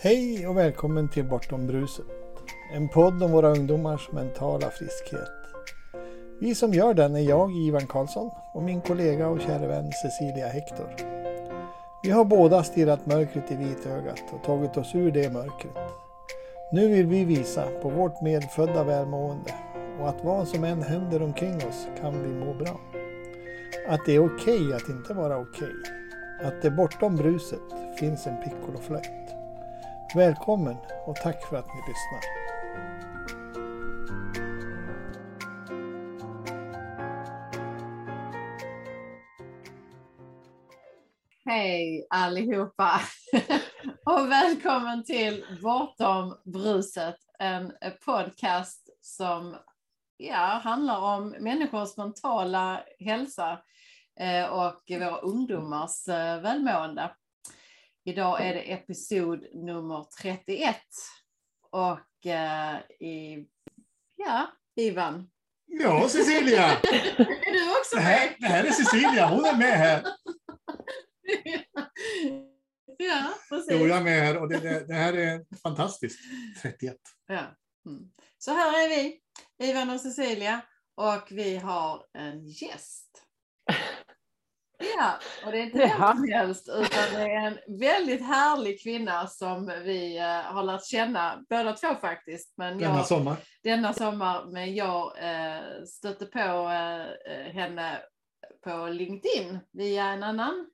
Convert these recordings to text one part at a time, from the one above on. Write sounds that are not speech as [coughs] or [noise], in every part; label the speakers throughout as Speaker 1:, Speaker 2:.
Speaker 1: Hej och välkommen till Bortom bruset. En podd om våra ungdomars mentala friskhet. Vi som gör den är jag, Ivan Karlsson, och min kollega och kära vän Cecilia Hector. Vi har båda stirrat mörkret i vitögat och tagit oss ur det mörkret. Nu vill vi visa på vårt medfödda välmående och att vad som än händer omkring oss kan vi må bra. Att det är okej okay att inte vara okej. Okay. Att det bortom bruset finns en piccoloflöjt. Välkommen och tack för att ni lyssnar.
Speaker 2: Hej allihopa [laughs] och välkommen till Bortom bruset, en podcast som ja, handlar om människors mentala hälsa eh, och våra ungdomars eh, välmående. Idag är det episod nummer 31. Och eh, i, ja, Ivan.
Speaker 1: Ja, Cecilia! [laughs]
Speaker 2: är du också med?
Speaker 1: Det här, det här är Cecilia, hon är med här. [laughs]
Speaker 2: ja, precis.
Speaker 1: Jo, jag är med här och det, det, det här är fantastiskt. 31.
Speaker 2: Ja. Mm. Så här är vi, Ivan och Cecilia, och vi har en gäst. Ja, och det är inte vem som helst utan det är en väldigt härlig kvinna som vi uh, har lärt känna, båda två faktiskt. Men
Speaker 1: denna
Speaker 2: jag,
Speaker 1: sommar?
Speaker 2: Denna sommar, men jag uh, stötte på uh, henne på LinkedIn via en annan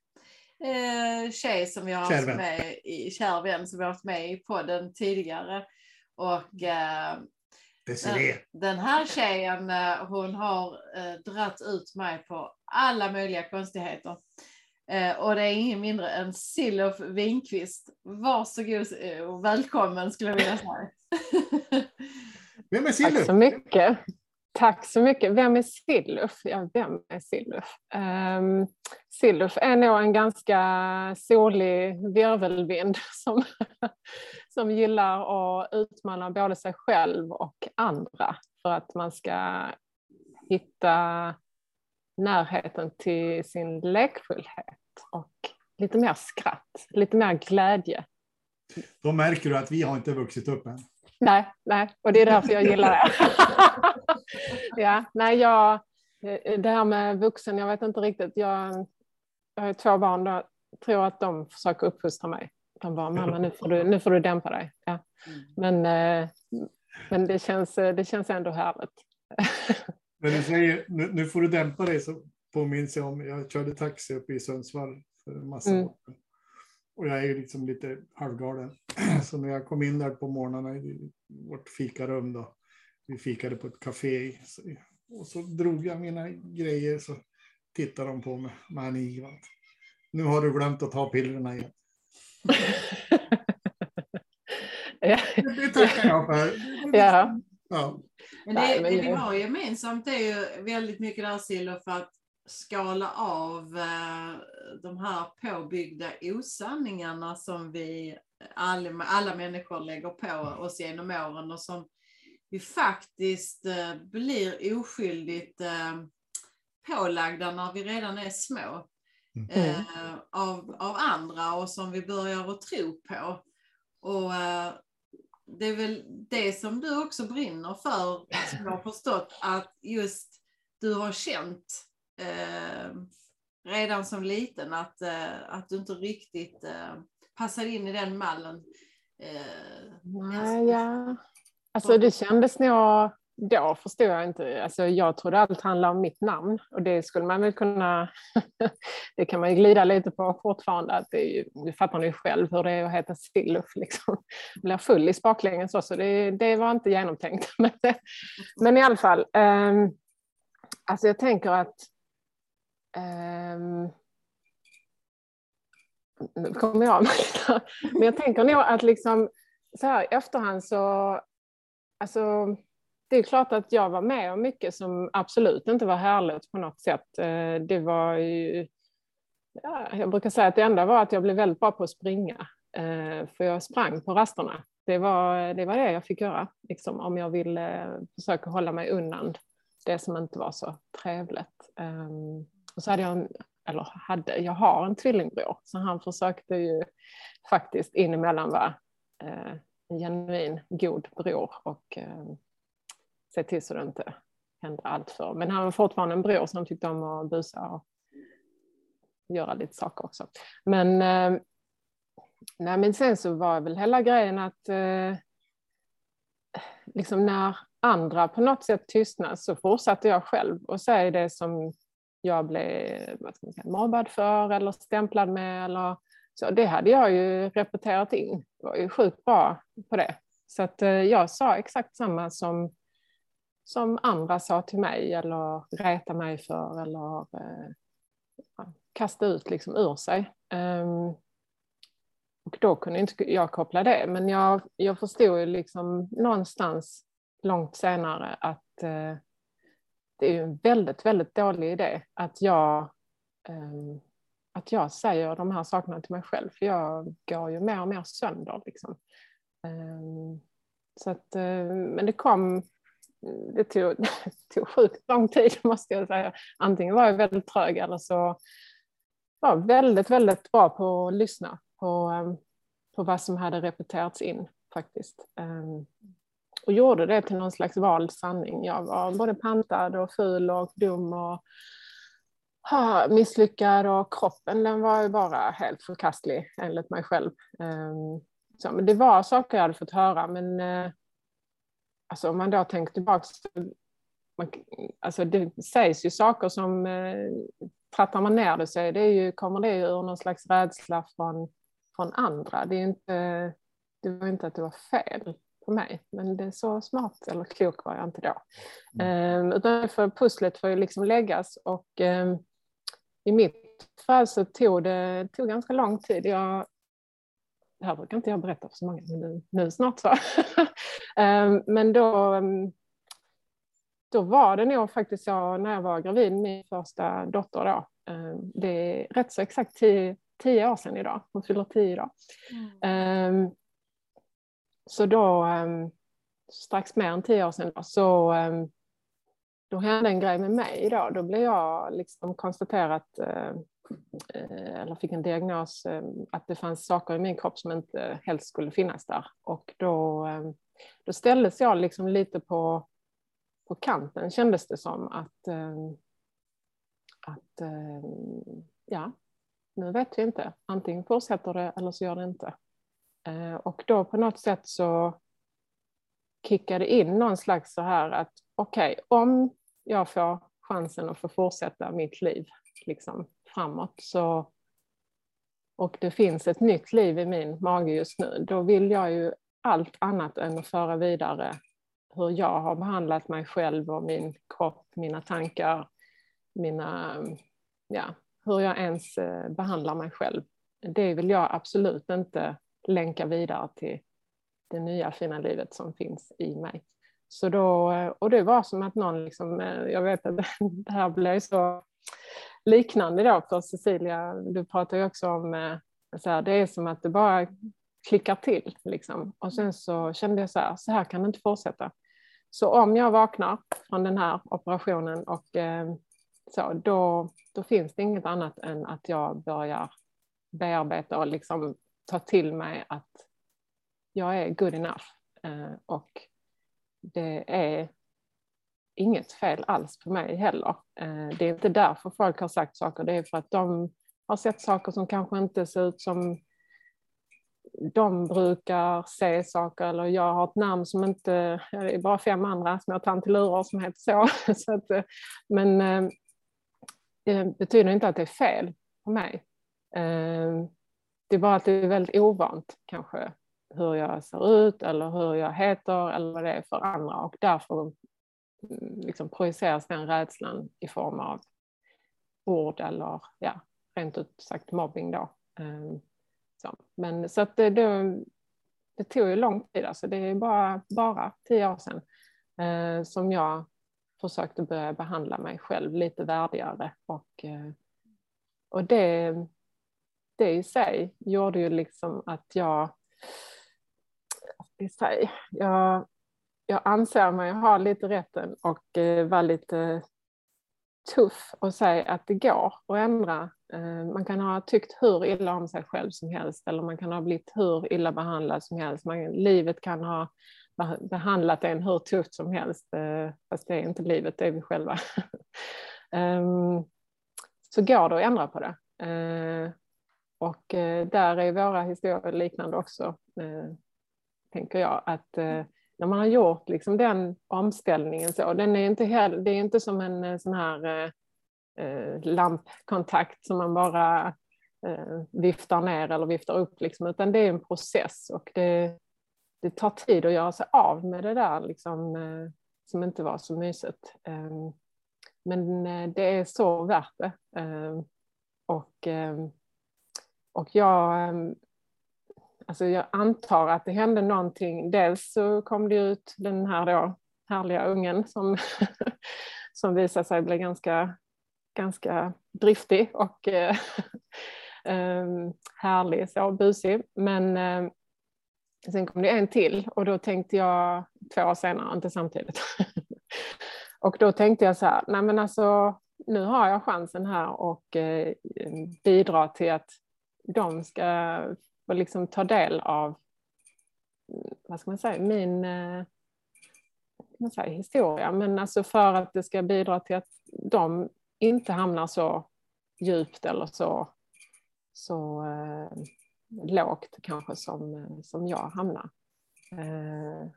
Speaker 2: uh, tjej som vi har haft med i, kär vän som vi har haft med i podden tidigare. Och den, den, här tjejen, hon har eh, dratt ut mig på alla möjliga konstigheter. Eh, och det är ingen mindre än Silof Winqvist. Varsågod och välkommen skulle jag vilja säga. [laughs]
Speaker 1: Vem är Silof?
Speaker 3: Tack så mycket. Tack så mycket. Vem är Silluf? Ja, vem är Silluf? Um, ehm, Silluf är nog en ganska solig virvelvind [laughs] som, som gillar att utmana både sig själv och andra för att man ska hitta närheten till sin lekfullhet och lite mer skratt, lite mer glädje.
Speaker 1: Då märker du att vi har inte vuxit upp än.
Speaker 3: Nej, nej, och det är därför jag gillar det. [laughs] ja, nej, jag, det här med vuxen, jag vet inte riktigt. Jag, jag har två barn, då, tror att de försöker uppfostra mig. De bara, mamma nu får du, nu får du dämpa dig. Ja. Mm. Men, eh, men det, känns, det känns ändå härligt. [laughs]
Speaker 1: När du säger nu, nu får du dämpa dig så påminns jag om, jag körde taxi uppe i Sundsvall för en massa mm. år och jag är liksom lite halvgalen. [clears throat] Så när jag kom in där på morgnarna i vårt fikarum då, vi fikade på ett café och så drog jag mina grejer så tittade de på mig, man Ivan, nu har du glömt att ta pillerna igen. [laughs] det tackar jag för.
Speaker 3: Ja.
Speaker 2: ja. Men det, det vi har gemensamt är ju väldigt mycket där Silo för att skala av eh, de här påbyggda osanningarna som vi alla, alla människor lägger på oss genom åren och som vi faktiskt eh, blir oskyldigt eh, pålagda när vi redan är små mm. av, av andra och som vi börjar att tro på. Och det är väl det som du också brinner för, som jag har förstått, att just du har känt eh, redan som liten att, eh, att du inte riktigt eh, passade in i den mallen.
Speaker 3: Eh, Nej, ja. Alltså det kändes nog, då förstod jag inte, alltså jag trodde allt handlade om mitt namn och det skulle man väl kunna, [laughs] det kan man ju glida lite på fortfarande, att det, är ju, det fattar ni ju själv hur det är att heta Silluf, liksom. [laughs] blir full i baklänges så, så det, det var inte genomtänkt. [laughs] Men, i alla fall, eh, alltså jag tänker att Um, Ehm, nu kommer jag Men jag tänker nog att liksom så här i efterhand så, alltså det är klart att jag var med om mycket som absolut inte var härligt på något sätt. Eh, det var ju, ja, jag brukar säga att det enda var att jag blev väldigt bra på att springa, eh, för jag sprang på rasterna. Det var det, var det jag fick göra, liksom, om jag ville eh, försöka hålla mig undan det som inte var så trevligt. Ehm, och så hade jag, en, eller hade, jag har en tvillingbror, så han försökte ju faktiskt in emellan vara eh, en genuin god bror och eh, se till så det inte hände allt för. Men han var fortfarande en bror som tyckte om att busa och göra lite saker också. Men, eh, nej, men sen så var väl hela grejen att liksom när andra på något sätt tystnade så fortsatte jag själv och säga det som jag blev vad ska man säga, mobbad för eller stämplad med. Eller, så det hade jag ju repeterat in. Jag var ju sjukt bra på det. Så att eh, jag sa exakt samma som, som andra sa till mig eller reta mig för eller eh, kasta ut liksom ur sig. Um, och då kunde inte jag koppla det, men jag, jag förstod ju liksom någonstans långt senare att eh, det är ju en väldigt, väldigt dålig idé att jag, eh, att jag säger de här sakerna till mig själv, för jag går ju mer och mer sönder. Liksom. Eh, så att, eh, men det kom, det tog, det [laughs] tog sjukt lång tid måste jag säga. Antingen var jag väldigt trög eller så var jag väldigt, väldigt bra på att lyssna på, ehm, på vad som hade repeterats in faktiskt. Ehm, och gjorde det till någon slags vald sanning. Jag var både pantad och ful och dum och ha, misslyckad och kroppen den var ju bara helt förkastlig enligt mig själv. Ehm, så, men det var saker jag hade fått höra men eh, alltså, om man då tänker tillbaka man, alltså det sägs ju saker som eh, trattar man ner det så det ju, kommer det ur någon slags rädsla från, från andra. Det, är inte, det var inte att det var fel på mig. Men det är så smart eller klok var jag inte då. Mm. Eh, utan för pusslet får ju liksom läggas och eh, i mitt fall så tog det tog ganska lång tid. Jag, det här brukar inte jag berätta för så många, men nu, nu snart så. [laughs] eh, men då, ehm, då var det nog faktiskt så när jag var gravid med min första dotter då. Ehm, det är rätt så exakt tio, tio år sedan idag. Hon fyller tio idag. Mm. Så då, ehm, strax mer än tio år sedan, då, så ehm, då hände en grej med mig. Då, då blev jag liksom konstaterat, eh, eh, eller fick en diagnos, ehm, att det fanns saker i min kropp som inte helst skulle finnas där. Och då, då ställdes jag liksom lite på, på kanten, kändes det som. Att, att ja, nu vet vi inte. Antingen fortsätter det eller så gör det inte. Eh, och då på något sätt så kickade in någon slags så här att okej, okay, om jag får chansen att få fortsätta mitt liv liksom framåt så och det finns ett nytt liv i min mage just nu, då vill jag ju allt annat än att föra vidare hur jag har behandlat mig själv och min kropp, mina tankar, mina, ja, hur jag ens eh, behandlar mig själv. Det vill jag absolut inte länka vidare till det nya fina livet som finns i mig. Så då, och det var som att någon, liksom, eh, jag vet att [laughs] det här blev så liknande då för Cecilia, du pratar ju också om, eh, så här, det är som att det bara klickar till liksom. Och sen så kände jag så här, så här kan det inte fortsätta. Så om jag vaknar från den här operationen och eh, så, då, då finns det inget annat än att jag börjar bearbeta och liksom ta till mig att jag är good enough eh, och det är inget fel alls på mig heller. Eh, det är inte därför folk har sagt saker, det är för att de har sett saker som kanske inte ser ut som de brukar se saker eller jag har ett namn som inte, det är bara fem andra små tantilurer som heter så. [laughs] så att, men det betyder inte att det är fel på mig. Det är bara att det är väldigt ovant kanske hur jag ser ut eller hur jag heter eller vad det är för andra och därför mm, liksom projiceras den rädslan i form av ord eller ja, rent ut sagt mobbing då. Ehm, så. Men så att det, det, det tog ju lång tid, alltså det är bara, bara tio år sedan eh, som jag försökte börja behandla mig själv lite värdigare och, eh, och det det i sig gjorde ju liksom att jag, jag, jag anser mig ha lite rätten och eh, vara lite tuff och säga att det går att ändra. Eh, man kan ha tyckt hur illa om sig själv som helst eller man kan ha blivit hur illa behandlad som helst. Man, livet kan ha behandlat en hur tufft som helst, eh, fast det är inte livet, det är vi själva. um, [laughs] så går det att ändra på det. Eh, och uh, där är våra historier liknande också, uh, tänker jag. Att när man har gjort liksom den omställningen så, den är inte heller, det är inte som en sån här lampkontakt som man bara viftar ner eller viftar upp, liksom, utan det är en process och det, det tar tid att göra sig av med det där liksom, eh, som inte var så mysigt. Ehm, men eh, det är så värt det. Ehm, och, ehm, och jag, ehm, alltså jag antar att det hände någonting. Dels så kom det ut den här då härliga ungen som, [laughs] som visade sig bli ganska, ganska driftig och eh, [laughs] ehm, härlig, så busig. Men ehm, Sen kom det en till och då tänkte jag två år senare, inte samtidigt. [laughs] och då tänkte jag så här, nej men alltså nu har jag chansen här och eh, bidra till att de ska liksom ta del av, vad ska man säga, min eh, man säga, historia. Men alltså för att det ska bidra till att de inte hamnar så djupt eller så, så eh, lågt kanske som, eh, som jag hamnar. Eh,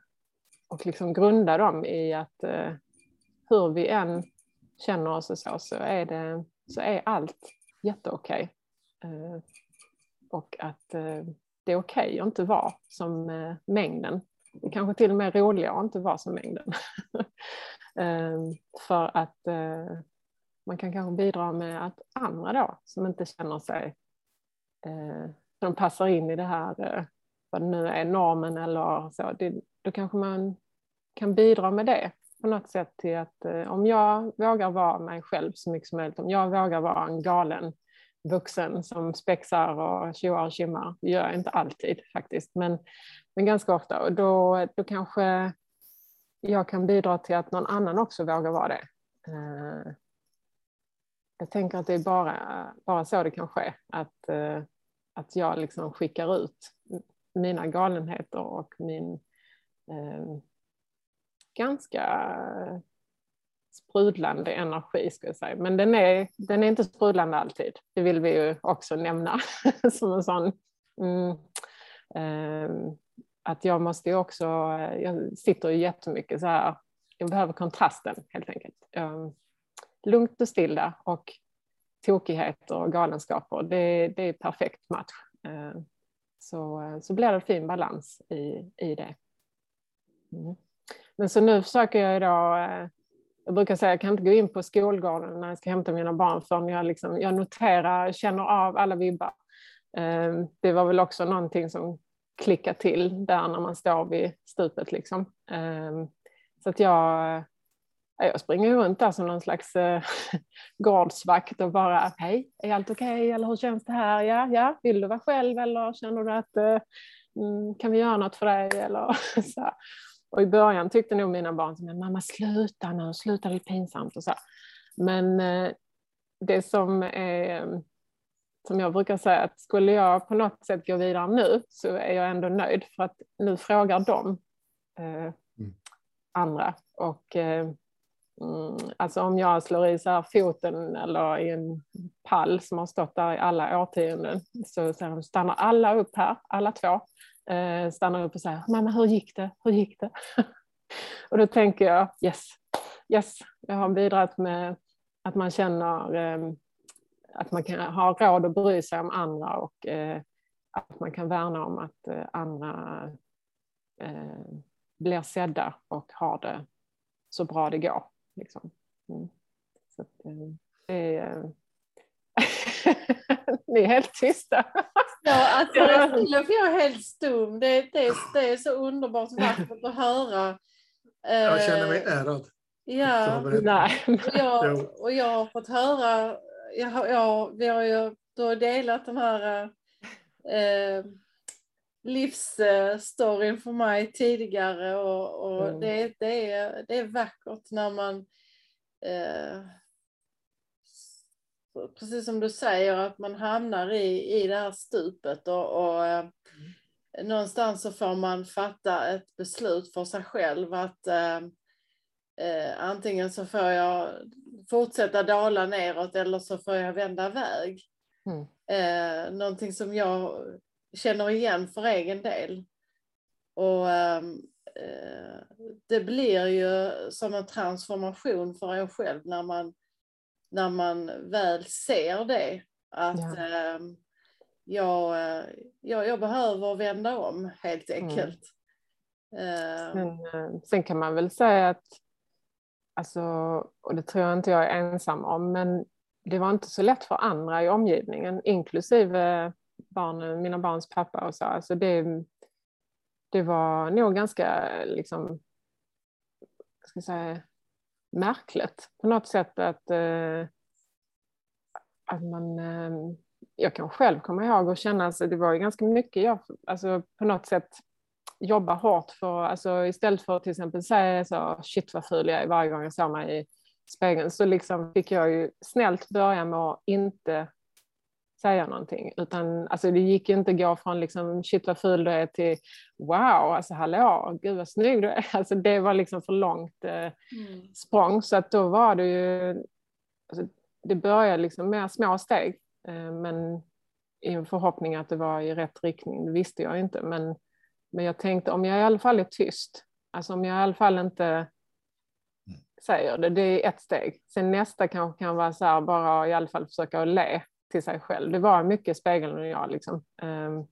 Speaker 3: och liksom grunda dem i att eh, hur vi än känner oss och så, så är, det, så är allt jätteokej. Eh, och att eh, det är okej okay att inte vara som eh, mängden. Det kanske till och med är roligare att inte vara som mängden. [laughs] Eh, för att eh, man kan kanske bidra med att andra då, som inte känner sig eh, som passar in i det här, eh, vad det nu är, normen eller så, det, då kanske man kan bidra med det på något sätt till att eh, om jag vågar vara mig själv så mycket som möjligt, om jag vågar vara en galen vuxen som spexar och tjoar och tjimmar, det gör jag inte alltid faktiskt, men, men ganska ofta, och då, då kanske jag kan bidra till att någon annan också vågar vara det. Eh, jag tänker att det är bara, bara så det kan ske, att eh, att jag liksom skickar ut mina galenheter och min eh, ganska sprudlande energi, ska jag säga. Men den är, den är inte sprudlande alltid. Det vill vi ju också nämna [laughs] som en sån... Mm, eh, att jag måste ju också... Eh, jag sitter ju jättemycket så här... Jag behöver kontrasten helt enkelt. Eh, lugnt och stilla och tokigheter och galenskaper, det, det är perfekt match. Ehm, eh, så, så blir det fin balans i, i det. Mm. Men så nu försöker jag idag, jag brukar säga att jag kan inte gå in på skolgården när jag ska hämta mina barn förrän jag, liksom, jag noterar, känner av alla vibbar. Ehm, det var väl också någonting som klickade till där när man står vid stupet. Liksom. Ehm, så att jag jag springer runt där som någon slags eh, [laughs] gårdsvakt och bara hej, är allt okej okay? eller hur känns det här? Ja, ja, vill du vara själv eller känner du att eh, mm, kan vi göra något för dig? Eller, [laughs] så. Och i början tyckte nog mina barn som mamma sluta nu, sluta det är pinsamt och så. Men eh, det som är som jag brukar säga att skulle jag på något sätt gå vidare nu så är jag ändå nöjd för att nu frågar de eh, mm. andra och eh, Mm, alltså om jag slår i så här foten eller i en pall som har stått där i alla årtionden så, så stannar alla upp här, alla två. Eh, stannar upp och säger mamma hur gick det, hur gick det? [laughs] och då tänker jag yes, yes, jag har bidragit med att man känner eh, att man kan ha råd att bry sig om andra och eh, att man kan värna om att eh, andra eh, blir sedda och har det så bra det går. Liksom. Mm. Så att, eh, det är, eh, [laughs] [laughs] Ni är helt tysta.
Speaker 2: Ja, alltså, jag är helt stum. Det, det, det är så underbart vackert att höra.
Speaker 1: Jag känner mig eh, ärad.
Speaker 2: Ja, Nej. Och, jag, och jag har fått höra, jag, jag, vi har ju du har delat den här eh, livsstoryn för mig tidigare och, och mm. det, det, är, det är vackert när man eh, precis som du säger, att man hamnar i, i det här stupet och, och mm. någonstans så får man fatta ett beslut för sig själv att eh, eh, antingen så får jag fortsätta dala neråt eller så får jag vända väg. Mm. Eh, någonting som jag känner igen för egen del. Och ehm, eh, det blir ju som en transformation för en själv när man, när man väl ser det. Att ja. eh, jag, jag, jag, behöver vända om helt mm. enkelt.
Speaker 3: Mm. Men, eh, sen kan man väl säga att, alltså, och det tror jag inte jag är ensam om, men det var inte så lätt för andra i omgivningen, inklusive barnen, mina barns pappa och så. Alltså det, det var nog ganska liksom, ska jag säga, märkligt på något sätt att, eh, att man... Eh, jag kan själv komma ihåg och känna, alltså, det var ju ganska mycket jag alltså, på något sätt jobba hårt för, alltså istället för att till exempel säga så shit vad ful jag är varje gång jag såg mig i spegeln så liksom fick jag ju snällt börja med att inte säga någonting. Utan alltså, det gick inte att gå från liksom, shit vad ful du är till wow, alltså hallå, gud vad snygg du är. [laughs] Alltså, det var liksom för långt eh, mm. språng. Så att då var det ju, alltså, det började liksom med små steg. Eh, men i en förhoppning att det var i rätt riktning, det visste jag inte. Men, men jag tänkte om jag i alla fall är tyst, alltså om jag i alla fall inte mm. säger det, det är ett steg. Sen nästa kanske kan vara så här, bara i alla fall försöka att le till sig själv. Det var mycket spegeln och jag. Liksom. Ehm,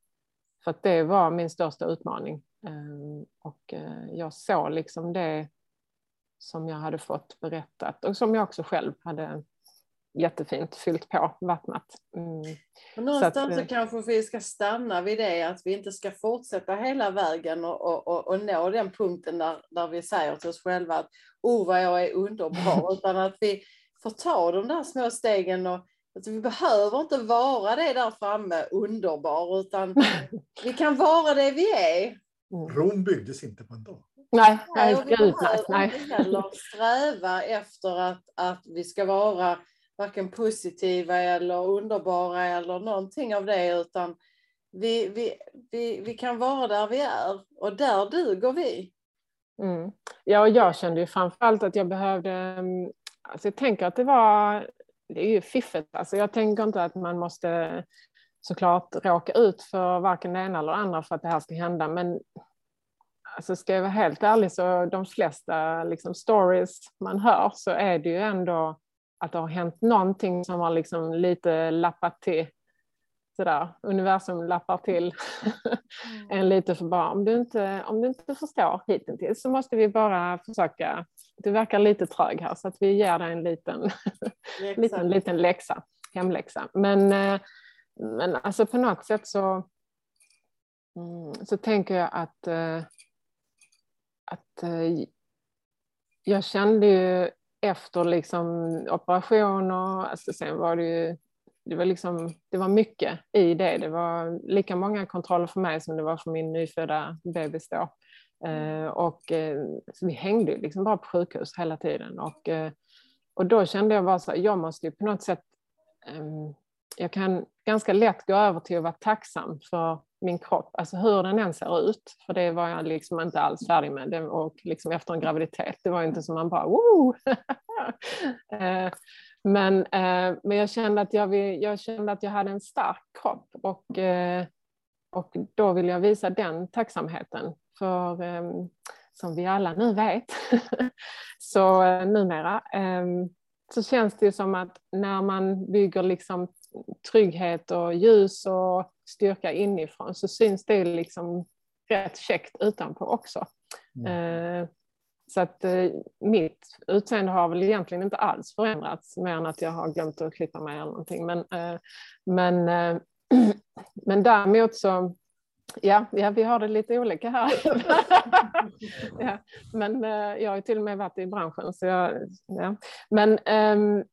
Speaker 3: för att det var min största utmaning. Ehm, och eh, jag såg liksom det som jag hade fått berättat och som jag också själv hade jättefint fyllt på, vattnat. Mm.
Speaker 2: Och någonstans så, att, så eh, kanske vi ska stanna vid det, att vi inte ska fortsätta hela vägen och, och, och, och nå den punkten där, där vi säger till oss själva att oh vad jag är underbar, [laughs] utan att vi får ta de där små stegen och Alltså, vi behöver inte vara det där framme underbar, utan [laughs] vi kan vara det vi är.
Speaker 4: Mm. Rom byggdes inte på en dag.
Speaker 3: Nej,
Speaker 2: nej, nej vi behöver inte heller [laughs] sträva efter att, att vi ska vara varken positiva eller underbara eller någonting av det, utan vi, vi, vi, vi kan vara där vi är och där duger vi.
Speaker 3: Mm. Ja, och jag kände ju framförallt att jag behövde, mm, alltså jag tänker att det var det är ju fiffigt. Alltså jag tänker inte att man måste såklart råka ut för varken det ena eller det andra för att det här ska hända. Men alltså ska jag vara helt ärlig så de flesta liksom, stories man hör så är det ju ändå att det har hänt någonting som har liksom lite lappat till sådär, universum lappar till mm. [laughs] en lite för bra. Om du, inte, om du inte förstår hittills så måste vi bara försöka, du verkar lite trög här så att vi ger dig en liten, [laughs] liten, liten läxa, hemläxa. Men, eh, men alltså på något sätt så, mm, så tänker jag att, eh, att eh, jag kände ju efter liksom operationer, alltså sen var det ju det var, liksom, det var mycket i det. Det var lika många kontroller för mig som det var för min nyfödda bebis då. Eh, och eh, vi hängde liksom bara på sjukhus hela tiden. Och, eh, och då kände jag bara så här, jag måste ju på något sätt, ehm, jag kan ganska lätt gå över till att vara tacksam för min kropp, alltså hur den än ser ut. För det var jag liksom inte alls färdig med. Det, och liksom efter en graviditet, det var inte som man bara Woo! [laughs] Men, eh, men jag, kände att jag, vill, jag kände att jag hade en stark kropp och, eh, och då vill jag visa den tacksamheten. För eh, som vi alla nu vet, [laughs] så eh, numera, eh, så känns det som att när man bygger liksom trygghet och ljus och styrka inifrån så syns det liksom rätt käckt utanpå också. Mm. Så att eh, mitt utseende har väl egentligen inte alls förändrats mer än att jag har glömt att klippa mig eller någonting. Men, eh, men, eh, [clears throat] men däremot så, ja, ja, vi har det lite olika här. [laughs] ja, men eh, jag har till och med varit i branschen. Så jag, ja. men, ehm,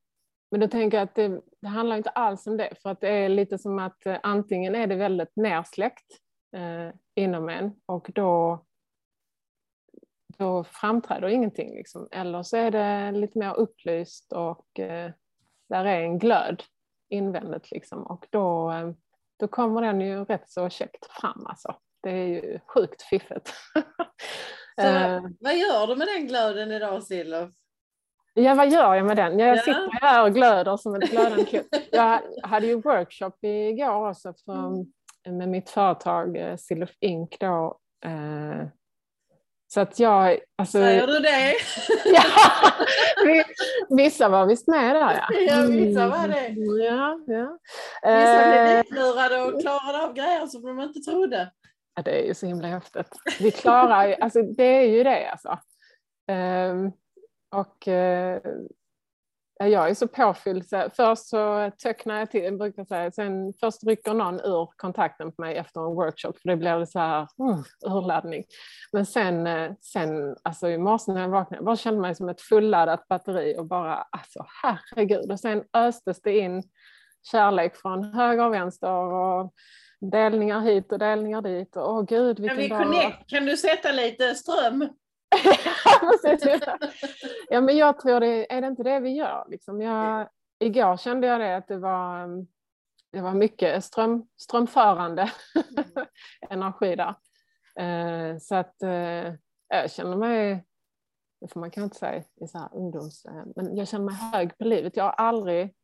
Speaker 3: men då tänker jag att det, det, handlar inte alls om det, för att det är lite som att eh, antingen är det väldigt nersläckt eh, inom en och då då framträder ingenting. Liksom. Eller så är det lite mer upplyst och eh, där är en glöd invändigt. Liksom. Och då, då kommer den ju rätt så käckt fram. Alltså. Det är ju sjukt fiffigt. [laughs]
Speaker 2: Så, vad gör du med den glöden idag Silof?
Speaker 3: Ja, vad gör jag med den? Jag ja. sitter här och glöder som ett glödande. Jag hade ju workshop igår också för, mm. med mitt företag eh, Silof Inc. Då, eh, så att jag... Alltså,
Speaker 2: Säger du det? [laughs]
Speaker 3: ja, vissa var visst med där
Speaker 2: ja. [laughs] Ja, vissa var det.
Speaker 3: Mm, ja, ja.
Speaker 2: Vissa blev utlurade eh, och klarade av grejer som de inte trodde.
Speaker 3: Ja, det är ju så himla häftigt. Vi klarar ju, alltså det är ju det alltså. Um, och uh, jag är så påfylld. Så först så töcknar jag till, brukar säga, sen först rycker någon ur kontakten på mig efter en workshop för det blir så här uh, urladdning. Men sen, eh, sen alltså i morse när jag vaknade, jag bara kände mig som ett fulladdat batteri och bara alltså herregud. Och sen östes det in kärlek från höger och vänster och delningar hit och delningar dit. Åh oh, gud,
Speaker 2: vilken kan, vi connect? kan du sätta lite ström? [laughs]
Speaker 3: ja, men jag tror det är det inte det vi gör. Liksom jag, igår kände jag det att det var, mm, det var mycket ström, strömförande [laughs] energi där. Eh, så att eh, jag känner mig, det får man kanske inte säga i så här ungdoms, eh, men jag känner mig hög på livet. Jag har aldrig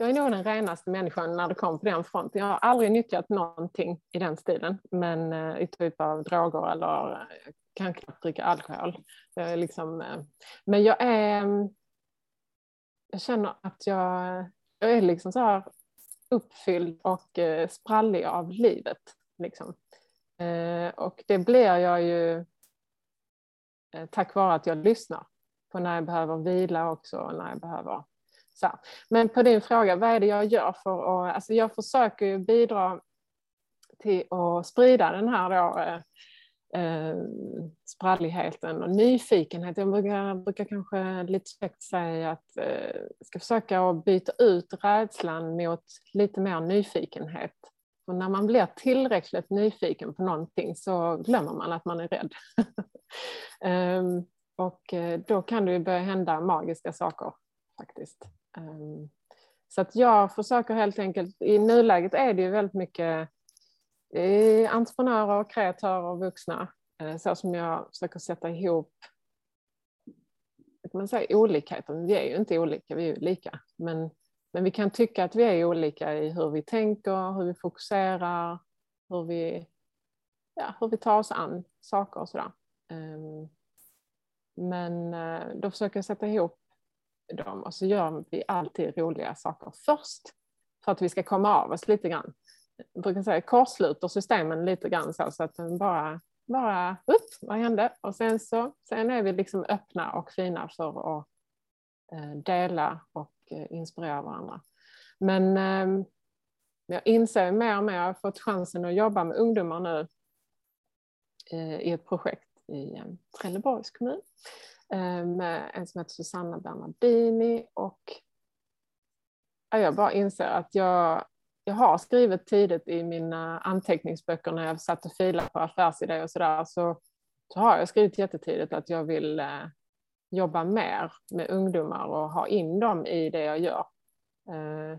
Speaker 3: jag är nog den renaste människan när det kommer på den fronten. Jag har aldrig nyttjat någonting i den stilen, men eh, i typ av droger eller eh, kan knappt dricka alkohol. Jag är liksom, eh, men jag är... Mm, jag känner att jag, jag är liksom så här uppfylld och eh, sprallig av livet. Liksom. Eh, och det blir jag ju tack vare att jag lyssnar på när jag behöver vila också och när jag behöver så. Men på din fråga, vad är det jag gör för att... Alltså jag försöker ju bidra till att sprida den här då, eh, spralligheten och nyfikenheten. Jag brukar, brukar kanske lite käckt säga att eh, ska försöka att byta ut rädslan mot lite mer nyfikenhet. Och när man blir tillräckligt nyfiken på någonting så glömmer man att man är rädd. um, [laughs] och eh, då kan det ju börja hända magiska saker faktiskt. Um, så att jag försöker helt enkelt, i nuläget är det ju väldigt mycket entreprenörer, kreatörer och vuxna. Eh, så som jag försöker sätta ihop man säga, olikheter. Vi är ju inte olika, vi är ju lika. Men, men vi kan tycka att vi är olika i hur vi tänker, hur vi fokuserar, hur vi, ja, hur vi tar oss an saker och sådär. Ehm, men eh, då försöker jag sätta ihop dem och så gör vi alltid roliga saker först för att vi ska komma av oss lite grann jag brukar säga, korsluter systemen lite grann så, så att den bara, bara upp, vad hände? Och sen så sen är vi liksom öppna och fina för att eh, dela och eh, inspirera varandra. Men ehm, jag inser mer och mer, jag har fått chansen att jobba med ungdomar nu eh, i ett projekt i ehm, Trelleborgs kommun med en som heter Susanna Bernardini och jag bara inser att jag jag har skrivit tidigt i mina anteckningsböcker när jag satt och filade på affärsidéer och sådär, så, så har jag skrivit jättetidigt att jag vill eh, jobba mer med ungdomar och ha in dem i det jag gör. Eh,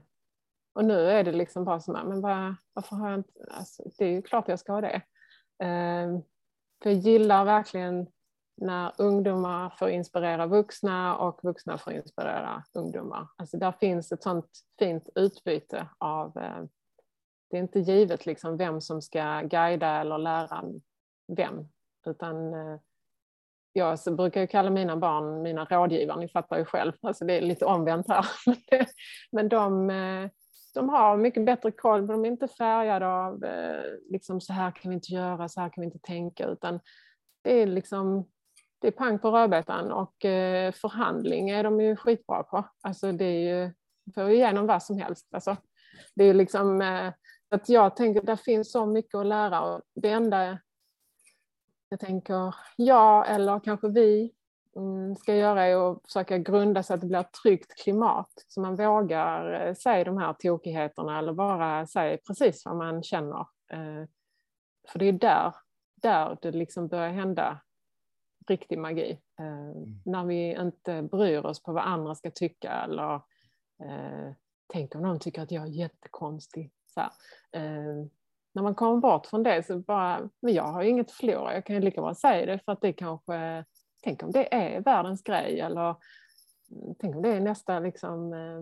Speaker 3: och nu är det liksom bara så här, men var, varför har jag inte, alltså, det är ju klart jag ska ha det. Eh, för jag gillar verkligen när ungdomar får inspirera vuxna och vuxna får inspirera ungdomar. Alltså där finns ett sånt fint utbyte av, eh, det är inte givet liksom vem som ska guida eller lära vem, utan eh, jag brukar ju kalla mina barn mina rådgivare, ni fattar ju själv, alltså det är lite omvänt här. [laughs] Men de, eh, de har mycket bättre koll, de är inte färgade av liksom så här kan vi inte göra, så här kan vi inte tänka, utan det är liksom det är pang på rödbetan och eh, förhandling är de ju skitbra på. Alltså det är ju, får igenom vad som helst. Alltså, det är liksom, eh, att jag tänker att det finns så mycket att lära och det enda jag tänker jag eller kanske vi mm, ska göra är att försöka grunda så att det blir ett tryggt klimat så man vågar eh, säga de här tokigheterna eller bara säga precis vad man känner. För det är där, där det liksom börjar hända riktig magi. Eh, mm. När vi inte bryr oss på vad andra ska tycka eller eh, tänk om någon tycker att jag är jättekonstig. Så eh, när man kommer bort från det så bara, men jag har ju inget att förlora, jag kan ju lika bra säga det för att det kanske, tänk om det är världens grej eller mm, tänk om det är nästa liksom, eh,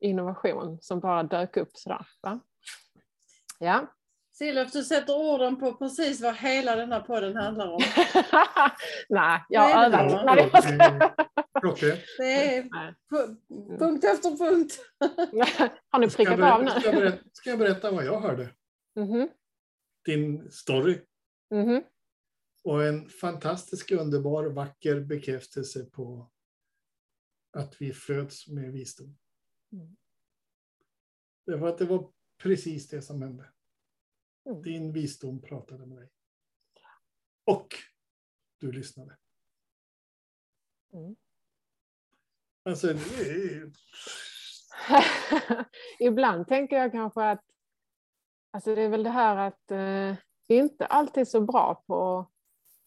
Speaker 3: innovation som bara dök upp sådär. Va? Ja.
Speaker 2: Silvia, du sätter orden på precis vad hela den här podden handlar om. [laughs]
Speaker 3: Nej, jag har övat.
Speaker 2: Det är punkt efter punkt.
Speaker 3: har ni prickat av nu?
Speaker 4: Ska jag, berätta, ska jag berätta vad jag hörde? Mm -hmm. Din story. Mm -hmm. Och en fantastisk, underbar, vacker bekräftelse på att vi föds med visdom. Mm. Det var att det var precis det som hände. Mm. Din visdom pratade med dig. Och du lyssnade. Mm. Alltså, är... [laughs]
Speaker 3: Ibland tänker jag kanske att alltså det är väl det här att eh, vi inte alltid är så bra på,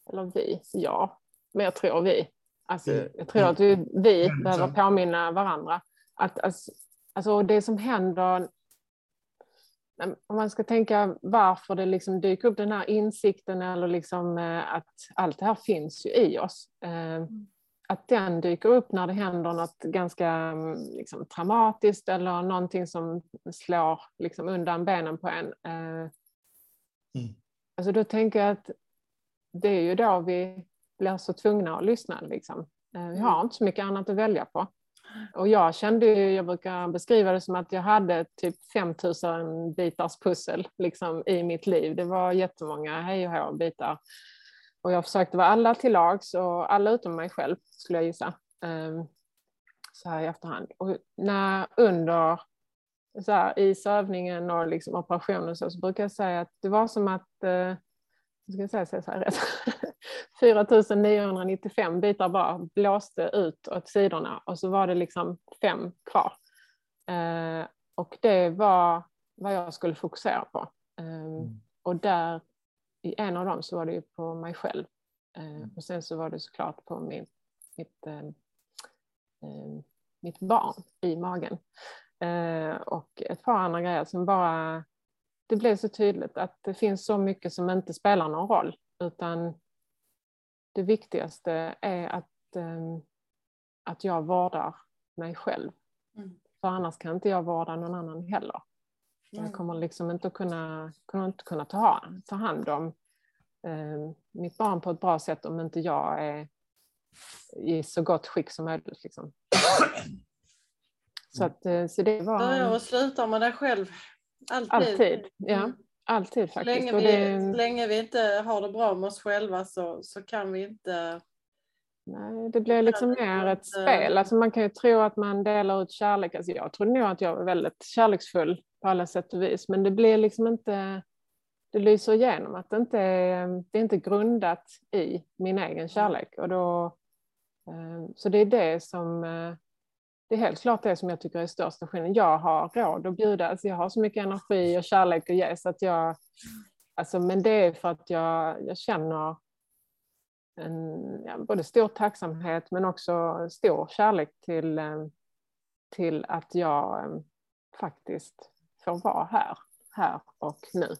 Speaker 3: eller vi, ja, men jag tror vi. Alltså, mm. jag tror att vi, vi behöver påminna varandra. Att, alltså, alltså det som händer om man ska tänka varför det liksom dyker upp den här insikten eller liksom eh, att allt det här finns ju i oss. Eh, mm. Att den dyker upp när det händer något ganska mm, liksom, traumatiskt eller någonting som slår liksom, undan benen på en. Eh, mm. Alltså då tänker jag att det är ju då vi blir så tvungna att lyssna. Liksom. Vi har inte så mycket annat att välja på. Och jag kände, jag brukar beskriva det som att jag hade typ 5000 bitars pussel liksom, i mitt liv. Det var jättemånga hej och hå bitar. Och jag försökte vara alla till lags och alla utom mig själv skulle jag gissa. Um, så här i efterhand. Och när under så här, i sövningen och liksom operationen så, så brukar jag säga att det var som att uh, ska jag säga så här rätt? [laughs] 4995 bitar bara blåste ut åt sidorna och så var det liksom fem kvar. Eh, och det var vad jag skulle fokusera på. Eh, mm. Och där i en av dem så var det ju på mig själv. Eh, mm. och sen så var det såklart på min, mitt, mitt barn i magen. Och ett par andra grejer som bara det blev så tydligt att det finns så mycket som inte spelar någon roll utan det viktigaste är att, ehm, att jag vårdar mig själv. Mm. För annars kan inte jag vårda någon annan heller. Mm. Jag kommer liksom inte att kunna, kunna, inte kunna ta, ta hand om eh, mitt barn på ett bra sätt om inte jag är i så gott skick som möjligt. Liksom. [coughs] Så, att, eh, så det var...
Speaker 2: Börja och sluta med dig själv. Alltid.
Speaker 3: Alltid, ja. Mm. Alltid faktiskt.
Speaker 2: Så länge, vi, det... länge vi inte har det bra med oss själva så, så kan vi inte...
Speaker 3: Nej, det blir liksom mer ett spel. Alltså man kan ju tro att man delar ut kärlek. Alltså jag trodde nog att jag var väldigt kärleksfull på alla sätt och vis, men det blir liksom inte... Det lyser igenom att det inte är, det är inte grundat i min egen kärlek. Och då, eh, så det är det som eh, det är helt klart det som jag tycker är största skillnaden. Jag har råd att bjuda, alltså jag har så mycket energi och kärlek att ge så att jag, alltså, men det är för att jag, jag känner en, ja, både stor tacksamhet men också stor kärlek till, eh, till att jag eh, faktiskt får vara här, här och nu.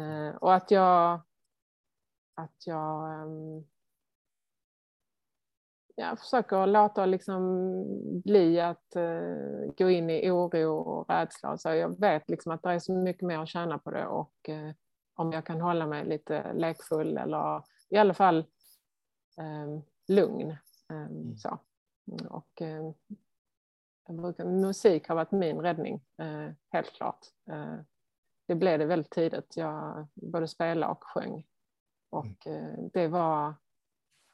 Speaker 3: Eh, och att jag, att jag jag försöker låta liksom bli att uh, gå in i oro och rädsla. Så jag vet liksom att det är så mycket mer att tjäna på det och uh, om jag kan hålla mig lite lekfull eller i alla fall um, lugn. Um, mm. så. Och, um, brukar, musik har varit min räddning, uh, helt klart. det blev det väldigt tidigt. Jag både spelade och sjöng. Och mm. det var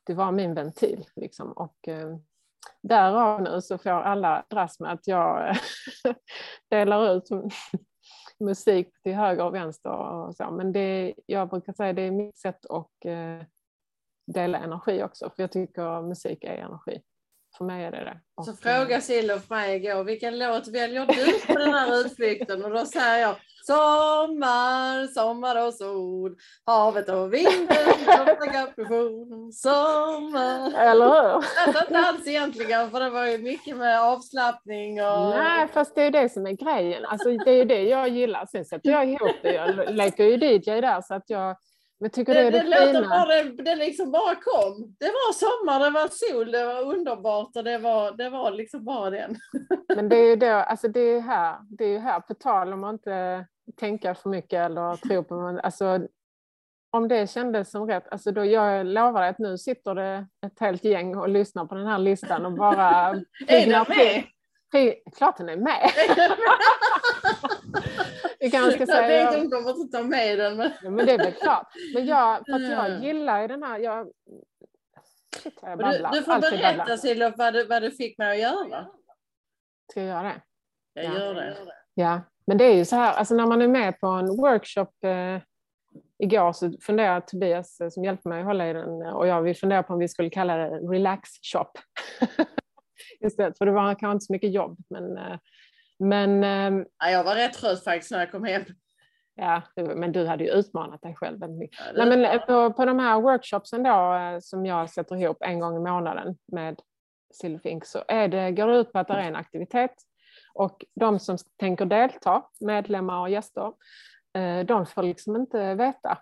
Speaker 3: det var min ventil. Liksom. Och eh, därav nu så får alla dras med att jag eh, [laughs] delar ut [laughs] musik till höger och vänster och så. Men det, jag brukar säga det är mitt sätt att eh, dela energi också, för jag tycker musik är energi. För mig är det det.
Speaker 2: Och, så frågade Silof mig igår, vilken låt väljer du på den här utflykten? Och då säger jag Sommar, sommar och sol, havet och vinden, sommar.
Speaker 3: Eller hur?
Speaker 2: Alltså inte alls egentligen, för det var ju mycket med avslappning och...
Speaker 3: Nej, fast det är ju det som är grejen. Alltså, det är ju det jag gillar. Sen sätter jag ihop det. Jag leker ju DJ där så att jag men tycker det, det är det, det fina.
Speaker 2: Bara, det liksom bara kom. Det var sommar, det var sol, det var underbart och det var, det var liksom bara den. [laughs]
Speaker 3: Men det är ju då, alltså det är här, det är här, på tal om att inte tänka för mycket eller tro på, alltså om det kändes som rätt, alltså då jag lovar att nu sitter det ett helt gäng och lyssnar på den här listan och bara... [laughs]
Speaker 2: är den med?
Speaker 3: Klart den är med! [laughs] Vi kanske ska [laughs] säga,
Speaker 2: jag tänkte hon kommer inte ta med den. Men...
Speaker 3: Ja, men det är väl klart. Men jag, [laughs] för att jag gillar ju den här... Jag...
Speaker 2: Shit, jag babblar. Du, du får berätta Silof vad du, vad du fick med att göra.
Speaker 3: Ska jag göra det?
Speaker 2: Jag ja. gör det.
Speaker 3: Ja, men det är ju så här, alltså när man är med på en workshop eh, igår så funderar Tobias eh, som hjälper mig att hålla i den och jag, vi funderar på om vi skulle kalla det relax shop. [laughs] Istället, för det var kanske inte så mycket jobb. Men, eh, men,
Speaker 2: ehm, ja, jag var rätt trött faktiskt när jag kom hem.
Speaker 3: Ja, men du hade ju utmanat dig själv väldigt mycket. Ja, Nej, men eh, på, på de här workshopsen då, som jag sätter ihop en gång i månaden med Silverfink så är det, går det ut på att det är en aktivitet och de som tänker delta, medlemmar och gäster, eh, de får liksom inte veta,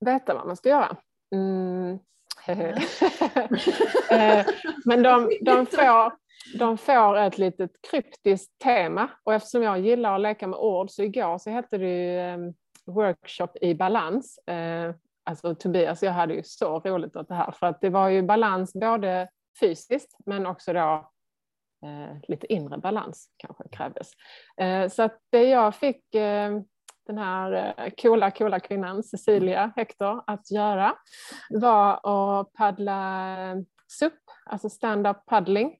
Speaker 3: veta vad man ska göra. Mm. [laughs] Eh, men de, de, [laughs] får, de får ett litet kryptiskt tema och eftersom jag gillar att leka med ord så igår så hette det ju ehm, workshop i balans. Eh, alltså Tobias jag hade ju så roligt åt det här för att det var ju balans både fysiskt men också då eh, lite inre balans kanske krävdes. Eh, så att det jag fick eh, den här eh, coola, coola kvinnan Cecilia Hector att göra var att paddla SUP, alltså stand-up paddling,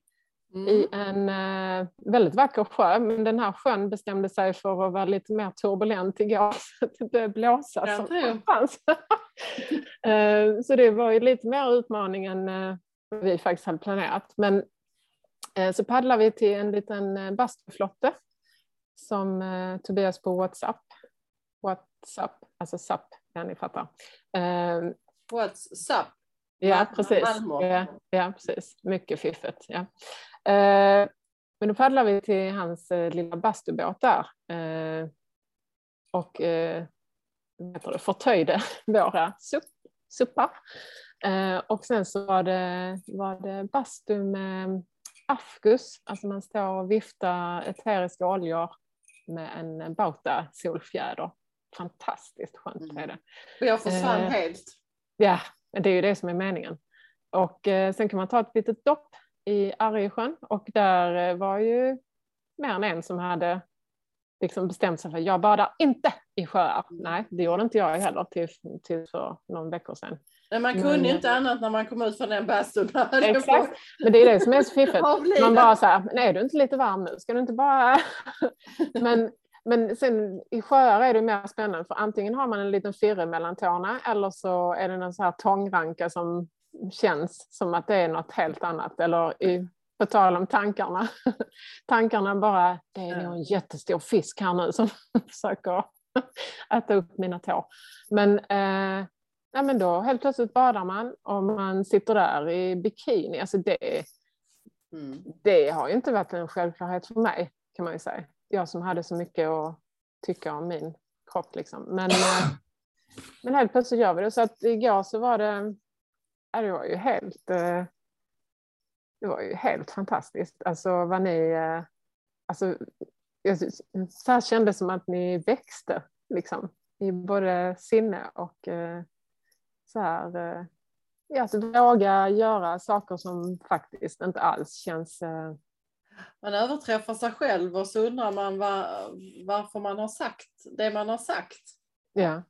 Speaker 3: mm. i en eh, väldigt vacker sjö. Men den här sjön bestämde sig för att vara lite mer turbulent igår, [laughs] så det började blåsa ja, som fanns. [laughs] eh, så det var ju lite mer utmaning än eh, vi faktiskt hade planerat. Men Eh, så paddlar vi till en liten eh, bastuflotte som eh, Tobias på WhatsApp. WhatsApp, alltså SAP, ja ni fattar.
Speaker 2: WhatsApp?
Speaker 3: Ja, precis. Ja, ja, precis. Mycket fiffigt. Ja. Men då paddlar vi till hans lilla bastubåt där och förtöjde [laughs] våra supp, suppar. Och sen så var det, var det bastu med afgus, alltså man står och viftar eteriska oljor med en bauta solfjäder. Fantastiskt skönt är det.
Speaker 2: Och jag försvann eh, helt.
Speaker 3: Ja, det är ju det som är meningen. Och eh, sen kan man ta ett litet dopp i Arjesjön och där eh, var ju mer än en som hade liksom bestämt sig för att jag badar inte i sjöar. Mm. Nej, det gjorde inte jag heller till, till för någon vecka sedan.
Speaker 2: Men man kunde men, inte annat när man kom ut från den bastun. [laughs]
Speaker 3: Exakt, men det är det som är så fiffigt. [laughs] Man bara så här, men är du inte lite varm nu? Ska du inte bara... [laughs] men, men sen i sjöar är det mer spännande för antingen har man en liten firre mellan tårna eller så är det någon så här tångranka som känns som att det är något helt annat. Eller i, på tal om tankarna. [laughs] tankarna bara, det är nog en jättestor fisk här nu som [laughs] försöker äta upp mina tår. Men eh, ja, men då helt plötsligt badar man och man sitter där i bikini. Alltså det, mm. det har ju inte varit en självklarhet för mig kan man ju säga. Jag som hade så mycket att tycka om min kropp. Liksom. Men, [coughs] eh, men helt plötsligt gör vi det. Så att igår så var det, ja, det var ju helt, eh, det var ju helt fantastiskt. Alltså vad ni, eh, alltså, så här kändes som att ni växte liksom, i både sinne och så här, ja, att våga göra saker som faktiskt inte alls känns...
Speaker 2: Man överträffar sig själv och så undrar man var, varför man har sagt det man har sagt.
Speaker 3: Ja,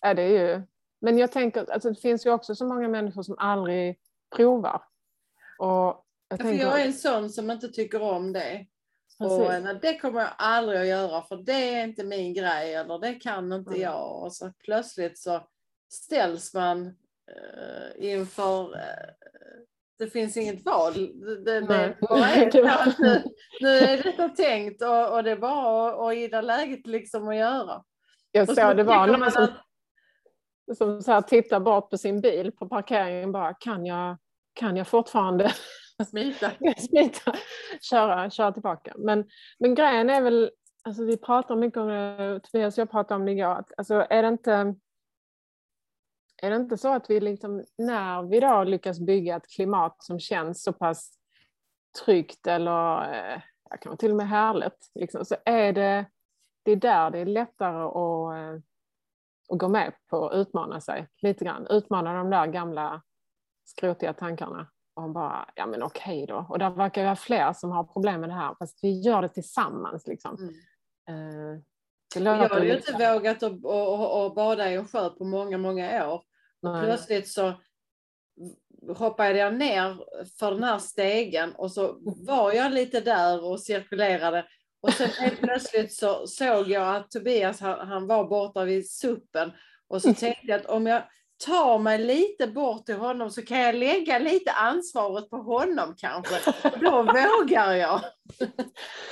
Speaker 3: ja det är ju... Men jag tänker, alltså, det finns ju också så många människor som aldrig provar. Och
Speaker 2: jag, tänker... jag är en sån som inte tycker om det. Precis. Och nej, det kommer jag aldrig att göra för det är inte min grej eller det kan inte mm. jag. Och så plötsligt så ställs man eh, inför eh, det finns inget val. Det, det bara är [laughs] nu, nu är detta tänkt och, och det är bara att, att gilla läget liksom att göra.
Speaker 3: Jag såg det var någon som, som så här tittar bort på sin bil på parkeringen bara, kan jag, kan jag fortfarande [laughs]
Speaker 2: smita,
Speaker 3: smita köra, köra tillbaka? Men, men grejen är väl, alltså vi pratar mycket om det, Tobias och jag pratade om det igår, att, alltså är det inte är det inte så att vi liksom, när vi då lyckas bygga ett klimat som känns så pass tryggt eller eh, kanske till och med härligt, liksom, så är det, det är där det är lättare att, eh, att gå med på att utmana sig lite grann. Utmana de där gamla skrotiga tankarna och bara, ja men okej då. Och där verkar ju vara fler som har problem med det här, fast vi gör det tillsammans. Liksom. Mm.
Speaker 2: Jag har ju inte vågat att, att, att bada i en sjö på många, många år. Nej. Plötsligt så hoppade jag ner för den här stegen och så var jag lite där och cirkulerade. Och sen helt plötsligt så såg jag att Tobias han, han var borta vid suppen. Och så tänkte jag att om jag tar mig lite bort till honom så kan jag lägga lite ansvaret på honom kanske. Då vågar jag.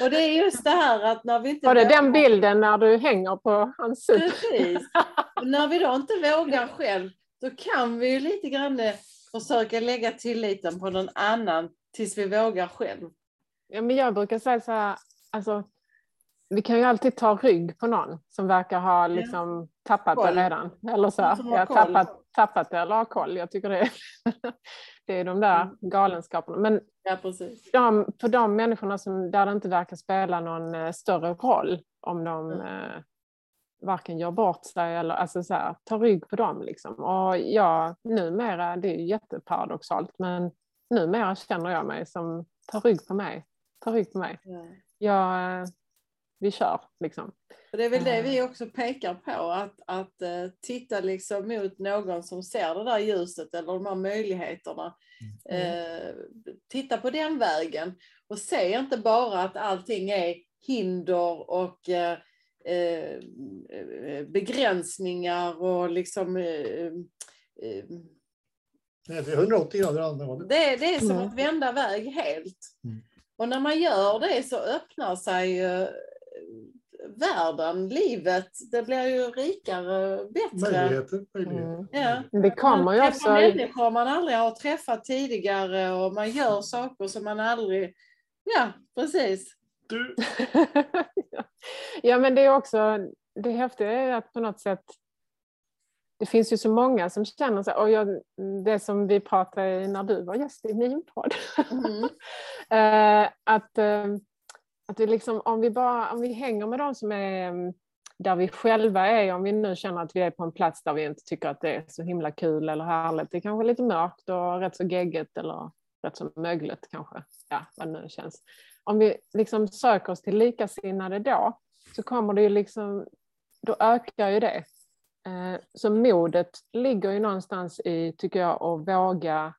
Speaker 2: Och det är just det här att när vi inte...
Speaker 3: Var det vågar... den bilden när du hänger på hans?
Speaker 2: Precis. när vi då inte vågar själv, då kan vi ju lite grann eh, försöka lägga tilliten på någon annan tills vi vågar själv.
Speaker 3: Ja, men jag brukar säga så här, alltså, vi kan ju alltid ta rygg på någon som verkar ha liksom. Tappat koll. det redan. Eller så, ja, tappat, tappat det eller har koll. Jag tycker det är, [laughs] det är de där mm. galenskaperna. Men
Speaker 2: ja, precis.
Speaker 3: De, för de människorna som, där det inte verkar spela någon eh, större roll om de mm. eh, varken gör bort sig eller alltså så här, tar rygg på dem. Liksom. Och jag numera, det är jätteparadoxalt, men numera känner jag mig som tar rygg på mig. Tar rygg på mig. Ja. Jag, vi kör liksom.
Speaker 2: Och det är väl det vi eh. också pekar på, att, att uh, titta liksom mot någon som ser det där ljuset eller de här möjligheterna. Mm. Uh, titta på den vägen och se inte bara att allting är hinder och uh, Eh, eh, begränsningar och liksom... Eh,
Speaker 4: det är 180 grader andra hållet.
Speaker 2: Det, det är som mm. att vända väg helt. Mm. Och när man gör det så öppnar sig världen, livet, det blir ju rikare, bättre.
Speaker 4: Möjligheter. möjligheter. Mm.
Speaker 2: Ja.
Speaker 3: Det kommer ju också...
Speaker 2: människor man aldrig har träffat tidigare och man gör saker som man aldrig... Ja, precis.
Speaker 4: Du. [laughs]
Speaker 3: ja, men det är också det häftiga är att på något sätt det finns ju så många som känner så och jag, det som vi pratade när du var gäst i min podd. Mm. [laughs] Eh, att, eh, att vi liksom, om, vi bara, om vi hänger med de som är mm, där vi själva är, om vi nu känner att vi är på en plats där vi inte tycker att det är så himla kul eller härligt, det är kanske lite mörkt och rätt så geggigt eller rätt så mögligt kanske, ja vad det nu känns om vi liksom söker oss till likasinnade då, så kommer det ju liksom, då ökar ju det. Eh, så modet ligger ju någonstans i, tycker jag, att våga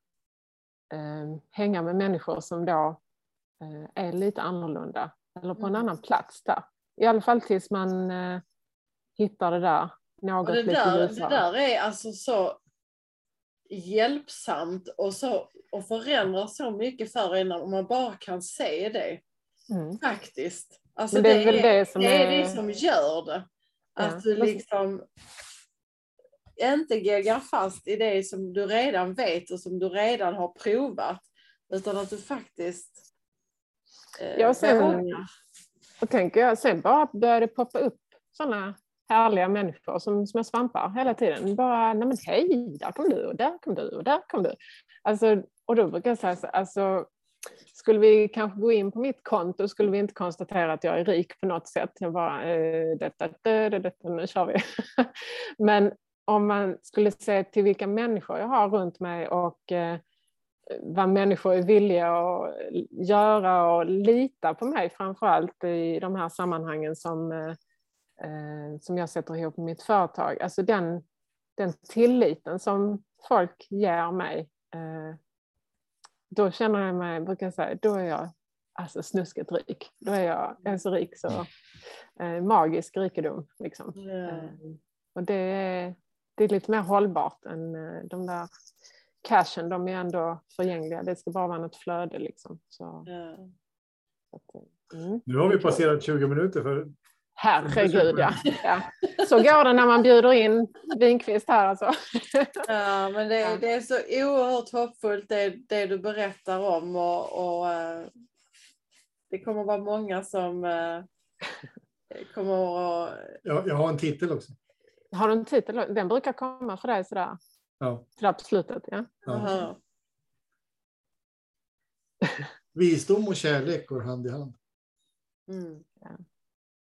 Speaker 3: eh, hänga med människor som då är lite annorlunda, eller på en mm. annan plats där. I alla fall tills man hittar det där något
Speaker 2: det lite där, Det där är alltså så hjälpsamt och, så, och förändrar så mycket för en om man bara kan se det. Mm. Faktiskt. Alltså det, är, det, är det, som det är, är det som gör det. Att du liksom inte geggar fast i det som du redan vet och som du redan har provat. Utan att du faktiskt
Speaker 3: eh, ja, sen, och tänker jag, sen bara börjar det poppa upp sådana härliga människor som små svampar hela tiden. Bara, nej men hej, där kom du och där kom du och där kom du. Alltså, och då brukar jag säga så, alltså, skulle vi kanske gå in på mitt konto skulle vi inte konstatera att jag är rik på något sätt. Jag bara, eh, detta, detta, detta, nu kör vi. [laughs] men om man skulle se till vilka människor jag har runt mig och eh, vad människor är villiga att göra och lita på mig framför allt i de här sammanhangen som eh, eh, som jag sätter ihop med mitt företag. Alltså den, den tilliten som folk ger mig. Eh, då känner jag mig, brukar jag säga, då är jag alltså snuskigt rik. Då är jag, jag är så rik så eh, magisk rikedom. Liksom. Och det är, det är lite mer hållbart än de där cashen, de är ändå förgängliga. Det ska bara vara något flöde liksom. Så,
Speaker 2: ja.
Speaker 4: så att, mm. Nu har vi passerat 20 minuter för
Speaker 3: Herregud ja. ja. Så går det när man bjuder in Winqvist här alltså. [laughs]
Speaker 2: Ja, men det, det är så oerhört hoppfullt det, det du berättar om och, och uh, det kommer vara många som uh, kommer att...
Speaker 4: Jag, jag har en titel också.
Speaker 3: Har du en titel? Den brukar komma för dig sådär?
Speaker 4: Ja.
Speaker 3: Sådär på slutet, ja.
Speaker 4: ja. [laughs] Visdom och kärlek går hand i hand.
Speaker 3: Mm. Ja.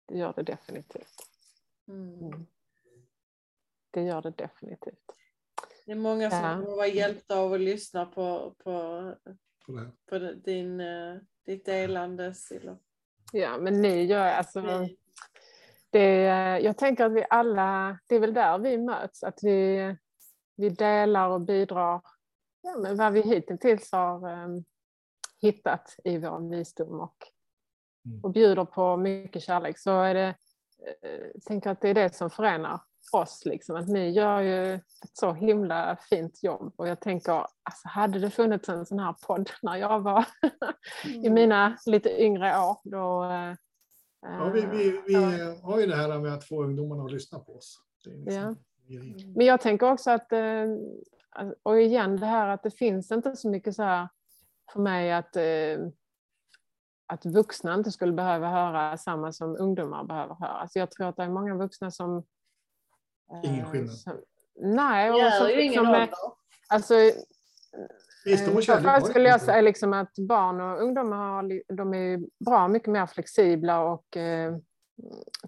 Speaker 3: Det gör det definitivt. Mm. mm. Det gör det definitivt.
Speaker 2: Det är många som ja. kommer vara hjälpta av att lyssna på, på, på din, eh, ditt delande, Silo.
Speaker 3: Ja, men ni gör alltså... Det, jag tänker att vi alla, det är väl där vi möts, att vi, vi delar och bidrar ja, med vad vi hittills har um, hittat i vår visdom och Mm. och bjuder på mycket kärlek så är det, jag eh, tänker att det är det som förenar oss. Liksom. Att ni gör ju ett så himla fint jobb och jag tänker, alltså, hade det funnits en sån här podd [laughs] när jag var [laughs] mm. i mina lite yngre år då
Speaker 4: äh, Ja, vi, vi, vi ja. har ju det här med att få ungdomarna att lyssna på oss. Liksom
Speaker 3: ja. Men jag tänker också att, och igen det här att det finns inte så mycket så här för mig att att vuxna inte skulle behöva höra samma som ungdomar behöver höra. Alltså jag tror att det är många vuxna som...
Speaker 4: Ingen eh, skillnad. Som,
Speaker 3: nej. Och som, ju ingen som, alltså, Framförallt skulle jag säga liksom att barn och ungdomar har, de är bra mycket mer flexibla och eh,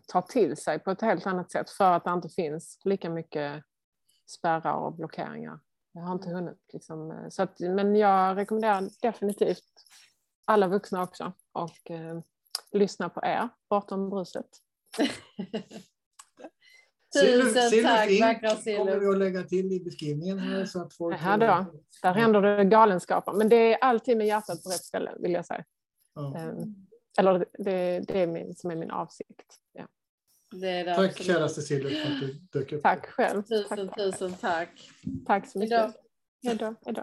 Speaker 3: tar till sig på ett helt annat sätt för att det inte finns lika mycket spärrar och blockeringar. Jag har inte hunnit. Liksom, eh, så att, men jag rekommenderar definitivt alla vuxna också och eh, lyssna på er bortom bruset. [laughs]
Speaker 2: Tusen tack vackra
Speaker 4: Silly. kommer vi att lägga till i beskrivningen. Här, så att folk
Speaker 3: här då, där händer det galenskaper. Men det är alltid med hjärtat på rätt ställe vill jag säga. Ja. Um, eller det, det, är min, som är min avsikt. Ja.
Speaker 4: tack kära Cecilia för att du dök upp.
Speaker 3: Tack själv.
Speaker 2: Tusen, tack. tusen tack.
Speaker 3: Tack så mycket. Hej då. Hej då.